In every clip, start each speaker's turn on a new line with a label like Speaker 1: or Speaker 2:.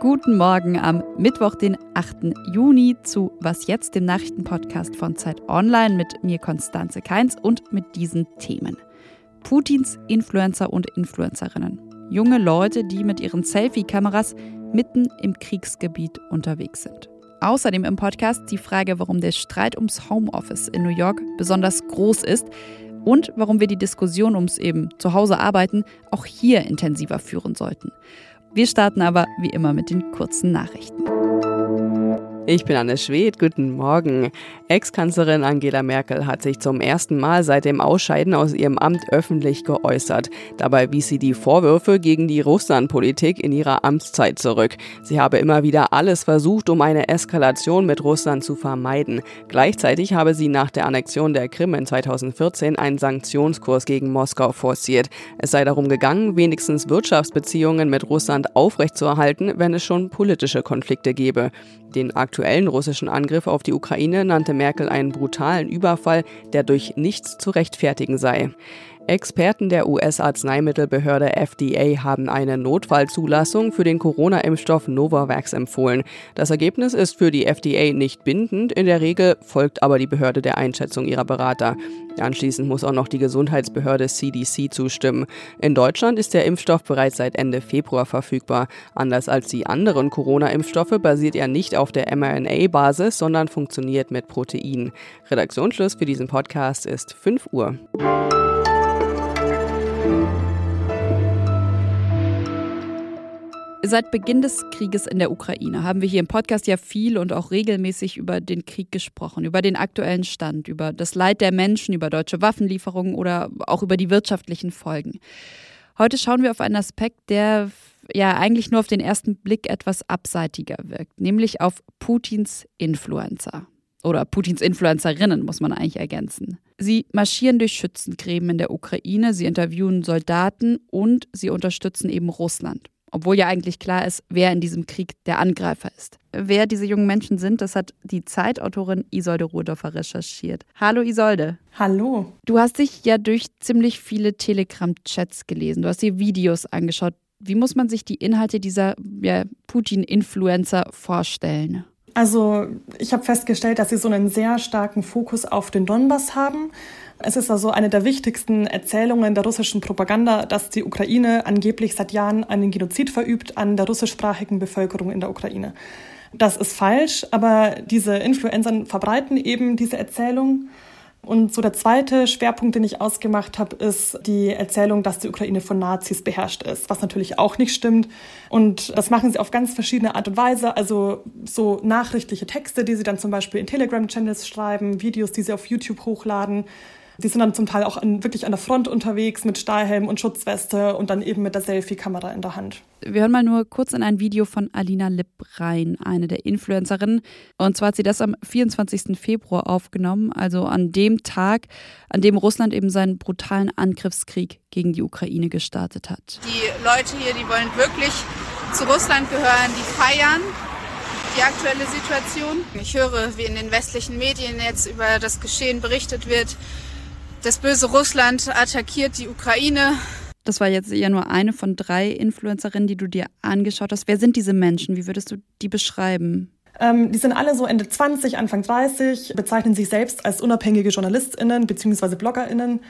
Speaker 1: Guten Morgen am Mittwoch, den 8. Juni zu Was jetzt, dem Nachrichtenpodcast von Zeit Online mit mir Konstanze Keins und mit diesen Themen. Putins Influencer und Influencerinnen. Junge Leute, die mit ihren Selfie-Kameras mitten im Kriegsgebiet unterwegs sind. Außerdem im Podcast die Frage, warum der Streit ums Homeoffice in New York besonders groß ist und warum wir die Diskussion ums eben Zuhause arbeiten auch hier intensiver führen sollten. Wir starten aber wie immer mit den kurzen Nachrichten.
Speaker 2: Ich bin Anne Schwedt, guten Morgen. Ex-Kanzlerin Angela Merkel hat sich zum ersten Mal seit dem Ausscheiden aus ihrem Amt öffentlich geäußert. Dabei wies sie die Vorwürfe gegen die Russlandpolitik in ihrer Amtszeit zurück. Sie habe immer wieder alles versucht, um eine Eskalation mit Russland zu vermeiden. Gleichzeitig habe sie nach der Annexion der Krim in 2014 einen Sanktionskurs gegen Moskau forciert. Es sei darum gegangen, wenigstens Wirtschaftsbeziehungen mit Russland aufrechtzuerhalten, wenn es schon politische Konflikte gebe. Den aktuellen russischen Angriff auf die Ukraine nannte Merkel einen brutalen Überfall, der durch nichts zu rechtfertigen sei. Experten der US-Arzneimittelbehörde FDA haben eine Notfallzulassung für den Corona-Impfstoff Novavax empfohlen. Das Ergebnis ist für die FDA nicht bindend, in der Regel folgt aber die Behörde der Einschätzung ihrer Berater. Anschließend muss auch noch die Gesundheitsbehörde CDC zustimmen. In Deutschland ist der Impfstoff bereits seit Ende Februar verfügbar. Anders als die anderen Corona-Impfstoffe basiert er nicht auf der mRNA-Basis, sondern funktioniert mit Protein. Redaktionsschluss für diesen Podcast ist 5 Uhr.
Speaker 1: Seit Beginn des Krieges in der Ukraine haben wir hier im Podcast ja viel und auch regelmäßig über den Krieg gesprochen, über den aktuellen Stand, über das Leid der Menschen, über deutsche Waffenlieferungen oder auch über die wirtschaftlichen Folgen. Heute schauen wir auf einen Aspekt, der ja eigentlich nur auf den ersten Blick etwas abseitiger wirkt, nämlich auf Putins Influencer. Oder Putins Influencerinnen, muss man eigentlich ergänzen. Sie marschieren durch Schützengräben in der Ukraine, sie interviewen Soldaten und sie unterstützen eben Russland obwohl ja eigentlich klar ist, wer in diesem Krieg der Angreifer ist. Wer diese jungen Menschen sind, das hat die Zeitautorin Isolde Ruhdorfer recherchiert. Hallo Isolde.
Speaker 3: Hallo.
Speaker 1: Du hast dich ja durch ziemlich viele Telegram-Chats gelesen, du hast dir Videos angeschaut. Wie muss man sich die Inhalte dieser ja, Putin-Influencer vorstellen?
Speaker 3: Also ich habe festgestellt, dass sie so einen sehr starken Fokus auf den Donbass haben. Es ist also eine der wichtigsten Erzählungen der russischen Propaganda, dass die Ukraine angeblich seit Jahren einen Genozid verübt an der russischsprachigen Bevölkerung in der Ukraine. Das ist falsch, aber diese Influencer verbreiten eben diese Erzählung. Und so der zweite Schwerpunkt, den ich ausgemacht habe, ist die Erzählung, dass die Ukraine von Nazis beherrscht ist, was natürlich auch nicht stimmt. Und das machen sie auf ganz verschiedene Art und Weise. Also so nachrichtliche Texte, die sie dann zum Beispiel in Telegram-Channels schreiben, Videos, die sie auf YouTube hochladen, die sind dann zum Teil auch an, wirklich an der Front unterwegs mit Stahlhelm und Schutzweste und dann eben mit der Selfie-Kamera in der Hand.
Speaker 1: Wir hören mal nur kurz in ein Video von Alina Lipp rein, eine der Influencerinnen. Und zwar hat sie das am 24. Februar aufgenommen, also an dem Tag, an dem Russland eben seinen brutalen Angriffskrieg gegen die Ukraine gestartet hat.
Speaker 4: Die Leute hier, die wollen wirklich zu Russland gehören, die feiern die aktuelle Situation. Ich höre, wie in den westlichen Medien jetzt über das Geschehen berichtet wird, das böse Russland attackiert die Ukraine.
Speaker 1: Das war jetzt ja nur eine von drei Influencerinnen, die du dir angeschaut hast. Wer sind diese Menschen? Wie würdest du die beschreiben?
Speaker 3: Ähm, die sind alle so Ende 20, Anfang 30, bezeichnen sich selbst als unabhängige JournalistInnen bzw. BloggerInnen.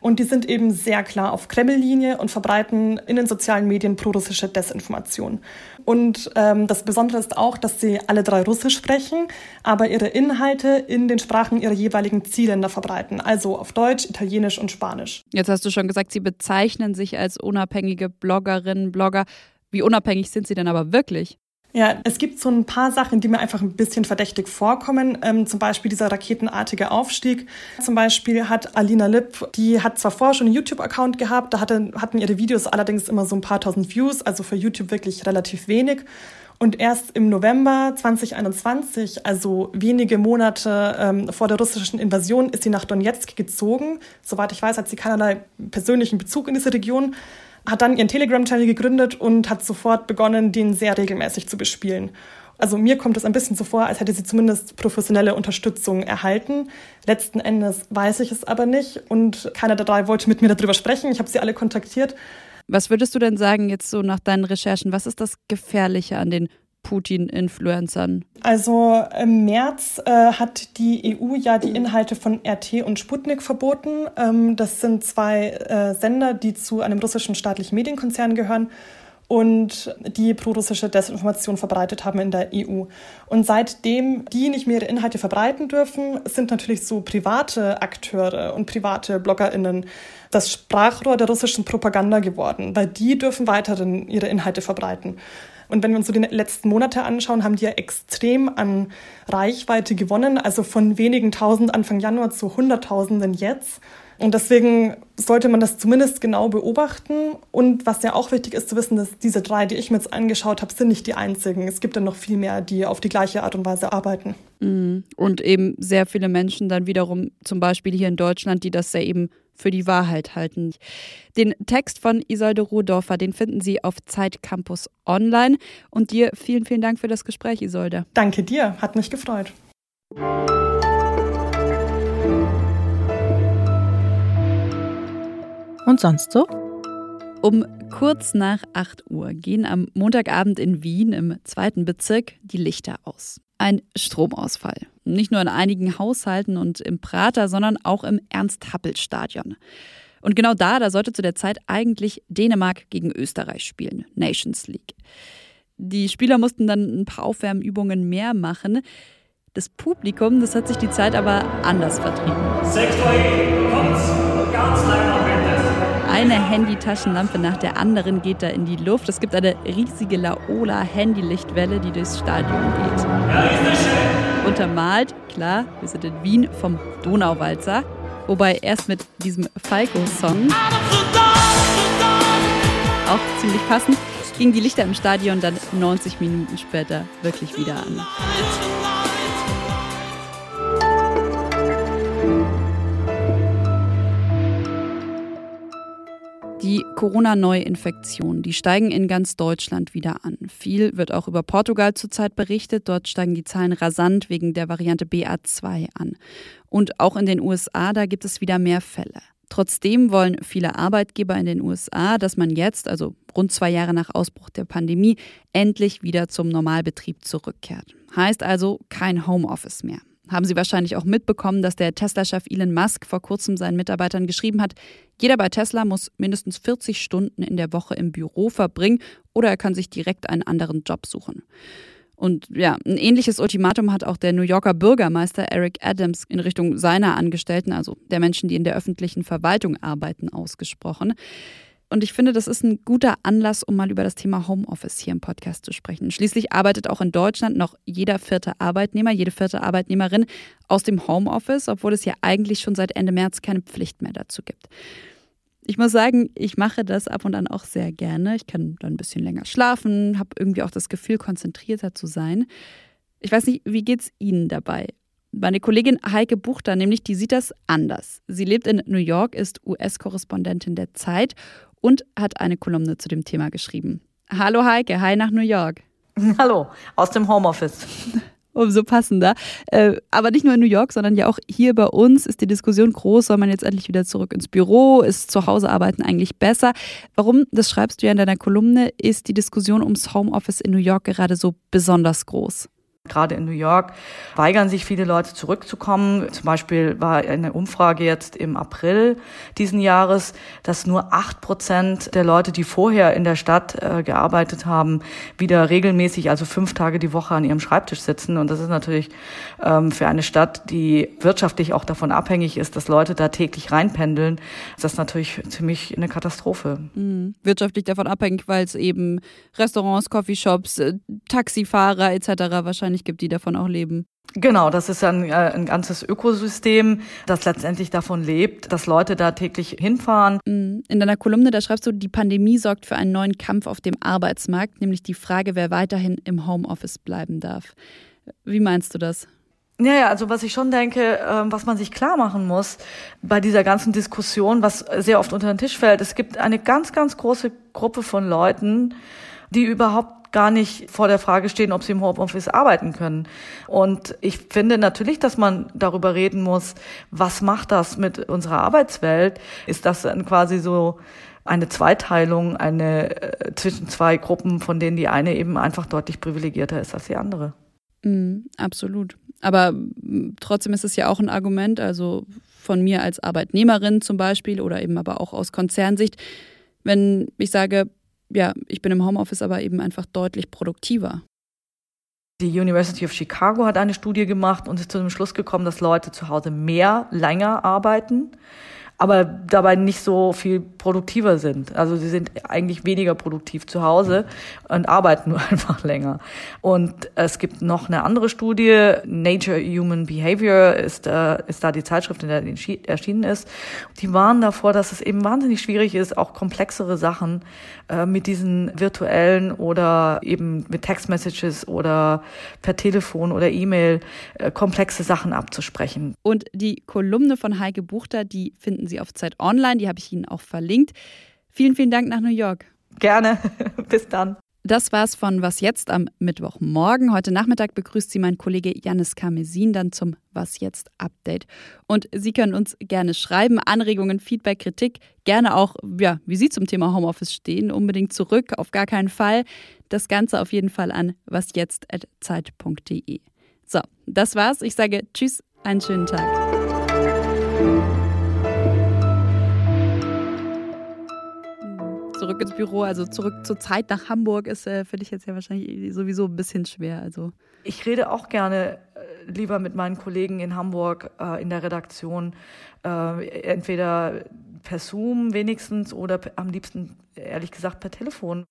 Speaker 3: Und die sind eben sehr klar auf Kreml-Linie und verbreiten in den sozialen Medien prorussische Desinformation. Und ähm, das Besondere ist auch, dass sie alle drei Russisch sprechen, aber ihre Inhalte in den Sprachen ihrer jeweiligen Zielländer verbreiten, also auf Deutsch, Italienisch und Spanisch.
Speaker 1: Jetzt hast du schon gesagt, sie bezeichnen sich als unabhängige Bloggerinnen, Blogger. Wie unabhängig sind sie denn aber wirklich?
Speaker 3: Ja, es gibt so ein paar Sachen, die mir einfach ein bisschen verdächtig vorkommen. Ähm, zum Beispiel dieser raketenartige Aufstieg. Zum Beispiel hat Alina Lipp, die hat zwar vorher schon einen YouTube-Account gehabt, da hatte, hatten ihre Videos allerdings immer so ein paar tausend Views, also für YouTube wirklich relativ wenig. Und erst im November 2021, also wenige Monate ähm, vor der russischen Invasion, ist sie nach Donetsk gezogen. Soweit ich weiß, hat sie keinerlei persönlichen Bezug in diese Region hat dann ihren Telegram-Channel gegründet und hat sofort begonnen, den sehr regelmäßig zu bespielen. Also mir kommt es ein bisschen so vor, als hätte sie zumindest professionelle Unterstützung erhalten. Letzten Endes weiß ich es aber nicht und keiner der drei wollte mit mir darüber sprechen. Ich habe sie alle kontaktiert.
Speaker 1: Was würdest du denn sagen jetzt so nach deinen Recherchen? Was ist das Gefährliche an den Putin-Influencern?
Speaker 3: Also im März äh, hat die EU ja die Inhalte von RT und Sputnik verboten. Ähm, das sind zwei äh, Sender, die zu einem russischen staatlichen Medienkonzern gehören und die prorussische Desinformation verbreitet haben in der EU. Und seitdem die nicht mehr ihre Inhalte verbreiten dürfen, sind natürlich so private Akteure und private BloggerInnen das Sprachrohr der russischen Propaganda geworden, weil die dürfen weiterhin ihre Inhalte verbreiten. Und wenn wir uns so die letzten Monate anschauen, haben die ja extrem an Reichweite gewonnen, also von wenigen tausend Anfang Januar zu Hunderttausenden jetzt. Und deswegen sollte man das zumindest genau beobachten. Und was ja auch wichtig ist zu wissen, dass diese drei, die ich mir jetzt angeschaut habe, sind nicht die einzigen. Es gibt dann noch viel mehr, die auf die gleiche Art und Weise arbeiten.
Speaker 1: Mhm. Und eben sehr viele Menschen dann wiederum, zum Beispiel hier in Deutschland, die das ja eben für die Wahrheit halten. Den Text von Isolde Rudorfer, den finden Sie auf Zeit Campus Online. Und dir vielen, vielen Dank für das Gespräch, Isolde.
Speaker 3: Danke dir, hat mich gefreut.
Speaker 1: Und sonst so? Um kurz nach 8 Uhr gehen am Montagabend in Wien im zweiten Bezirk die Lichter aus. Ein Stromausfall. Nicht nur in einigen Haushalten und im Prater, sondern auch im Ernst-Happel-Stadion. Und genau da, da sollte zu der Zeit eigentlich Dänemark gegen Österreich spielen, Nations League. Die Spieler mussten dann ein paar Aufwärmübungen mehr machen. Das Publikum, das hat sich die Zeit aber anders vertrieben. E, lange eine Handytaschenlampe nach der anderen geht da in die Luft. Es gibt eine riesige Laola-Handylichtwelle, die durchs Stadion geht. Ja. Untermalt, klar, wir sind in Wien vom Donauwalzer. Wobei erst mit diesem Falco-Song, auch ziemlich passend, gingen die Lichter im Stadion dann 90 Minuten später wirklich wieder an. Die Corona-Neuinfektionen, die steigen in ganz Deutschland wieder an. Viel wird auch über Portugal zurzeit berichtet. Dort steigen die Zahlen rasant wegen der Variante BA2 an. Und auch in den USA, da gibt es wieder mehr Fälle. Trotzdem wollen viele Arbeitgeber in den USA, dass man jetzt, also rund zwei Jahre nach Ausbruch der Pandemie, endlich wieder zum Normalbetrieb zurückkehrt. Heißt also kein Homeoffice mehr haben Sie wahrscheinlich auch mitbekommen, dass der Tesla-Chef Elon Musk vor kurzem seinen Mitarbeitern geschrieben hat, jeder bei Tesla muss mindestens 40 Stunden in der Woche im Büro verbringen oder er kann sich direkt einen anderen Job suchen. Und ja, ein ähnliches Ultimatum hat auch der New Yorker Bürgermeister Eric Adams in Richtung seiner Angestellten, also der Menschen, die in der öffentlichen Verwaltung arbeiten, ausgesprochen. Und ich finde, das ist ein guter Anlass, um mal über das Thema Homeoffice hier im Podcast zu sprechen. Schließlich arbeitet auch in Deutschland noch jeder vierte Arbeitnehmer, jede vierte Arbeitnehmerin aus dem Homeoffice, obwohl es ja eigentlich schon seit Ende März keine Pflicht mehr dazu gibt. Ich muss sagen, ich mache das ab und an auch sehr gerne. Ich kann dann ein bisschen länger schlafen, habe irgendwie auch das Gefühl, konzentrierter zu sein. Ich weiß nicht, wie geht's Ihnen dabei? Meine Kollegin Heike Buchter, nämlich, die sieht das anders. Sie lebt in New York, ist US-Korrespondentin der Zeit und hat eine Kolumne zu dem Thema geschrieben. Hallo Heike, hi nach New York.
Speaker 5: Hallo, aus dem Homeoffice.
Speaker 1: Umso passender. Äh, aber nicht nur in New York, sondern ja auch hier bei uns ist die Diskussion groß, soll man jetzt endlich wieder zurück ins Büro? Ist zu Hause arbeiten eigentlich besser? Warum, das schreibst du ja in deiner Kolumne, ist die Diskussion ums Homeoffice in New York gerade so besonders groß?
Speaker 5: Gerade in New York weigern sich viele Leute zurückzukommen. Zum Beispiel war eine Umfrage jetzt im April diesen Jahres, dass nur acht Prozent der Leute, die vorher in der Stadt äh, gearbeitet haben, wieder regelmäßig, also fünf Tage die Woche an ihrem Schreibtisch sitzen. Und das ist natürlich ähm, für eine Stadt, die wirtschaftlich auch davon abhängig ist, dass Leute da täglich reinpendeln, ist das natürlich ziemlich eine Katastrophe.
Speaker 1: Mhm. Wirtschaftlich davon abhängig, weil es eben Restaurants, Coffeeshops, äh, Taxifahrer etc. wahrscheinlich wahrscheinlich gibt, die davon auch leben.
Speaker 5: Genau, das ist ein, äh, ein ganzes Ökosystem, das letztendlich davon lebt, dass Leute da täglich hinfahren.
Speaker 1: Mhm. In deiner Kolumne, da schreibst du, die Pandemie sorgt für einen neuen Kampf auf dem Arbeitsmarkt, nämlich die Frage, wer weiterhin im Homeoffice bleiben darf. Wie meinst du das?
Speaker 5: Ja, ja, also was ich schon denke, ähm, was man sich klar machen muss bei dieser ganzen Diskussion, was sehr oft unter den Tisch fällt, es gibt eine ganz, ganz große Gruppe von Leuten, die überhaupt gar nicht vor der Frage stehen, ob sie im Homeoffice arbeiten können. Und ich finde natürlich, dass man darüber reden muss, was macht das mit unserer Arbeitswelt? Ist das quasi so eine Zweiteilung, eine äh, zwischen zwei Gruppen, von denen die eine eben einfach deutlich privilegierter ist als die andere?
Speaker 1: Mm, absolut. Aber mm, trotzdem ist es ja auch ein Argument, also von mir als Arbeitnehmerin zum Beispiel oder eben aber auch aus Konzernsicht, wenn ich sage, ja, ich bin im Homeoffice aber eben einfach deutlich produktiver.
Speaker 5: Die University of Chicago hat eine Studie gemacht und ist zu dem Schluss gekommen, dass Leute zu Hause mehr, länger arbeiten aber dabei nicht so viel produktiver sind. Also sie sind eigentlich weniger produktiv zu Hause und arbeiten nur einfach länger. Und es gibt noch eine andere Studie, Nature Human Behavior ist, äh, ist da die Zeitschrift, in der erschienen ist. Die warnen davor, dass es eben wahnsinnig schwierig ist, auch komplexere Sachen äh, mit diesen virtuellen oder eben mit Textmessages oder per Telefon oder E-Mail äh, komplexe Sachen abzusprechen.
Speaker 1: Und die Kolumne von Heike Buchter, die finden Sie auf Zeit Online, die habe ich Ihnen auch verlinkt. Vielen, vielen Dank nach New York.
Speaker 5: Gerne. Bis dann.
Speaker 1: Das war's von Was jetzt am Mittwochmorgen. Heute Nachmittag begrüßt Sie mein Kollege Janis Karmesin dann zum Was jetzt Update. Und Sie können uns gerne schreiben, Anregungen, Feedback, Kritik, gerne auch, ja, wie Sie zum Thema Homeoffice stehen, unbedingt zurück, auf gar keinen Fall. Das Ganze auf jeden Fall an wasjetzt.zeit.de. So, das war's. Ich sage Tschüss, einen schönen Tag. Zurück ins Büro, also zurück zur Zeit nach Hamburg ist äh, für dich jetzt ja wahrscheinlich sowieso ein bisschen schwer. Also
Speaker 5: ich rede auch gerne äh, lieber mit meinen Kollegen in Hamburg äh, in der Redaktion, äh, entweder per Zoom wenigstens oder am liebsten ehrlich gesagt per Telefon.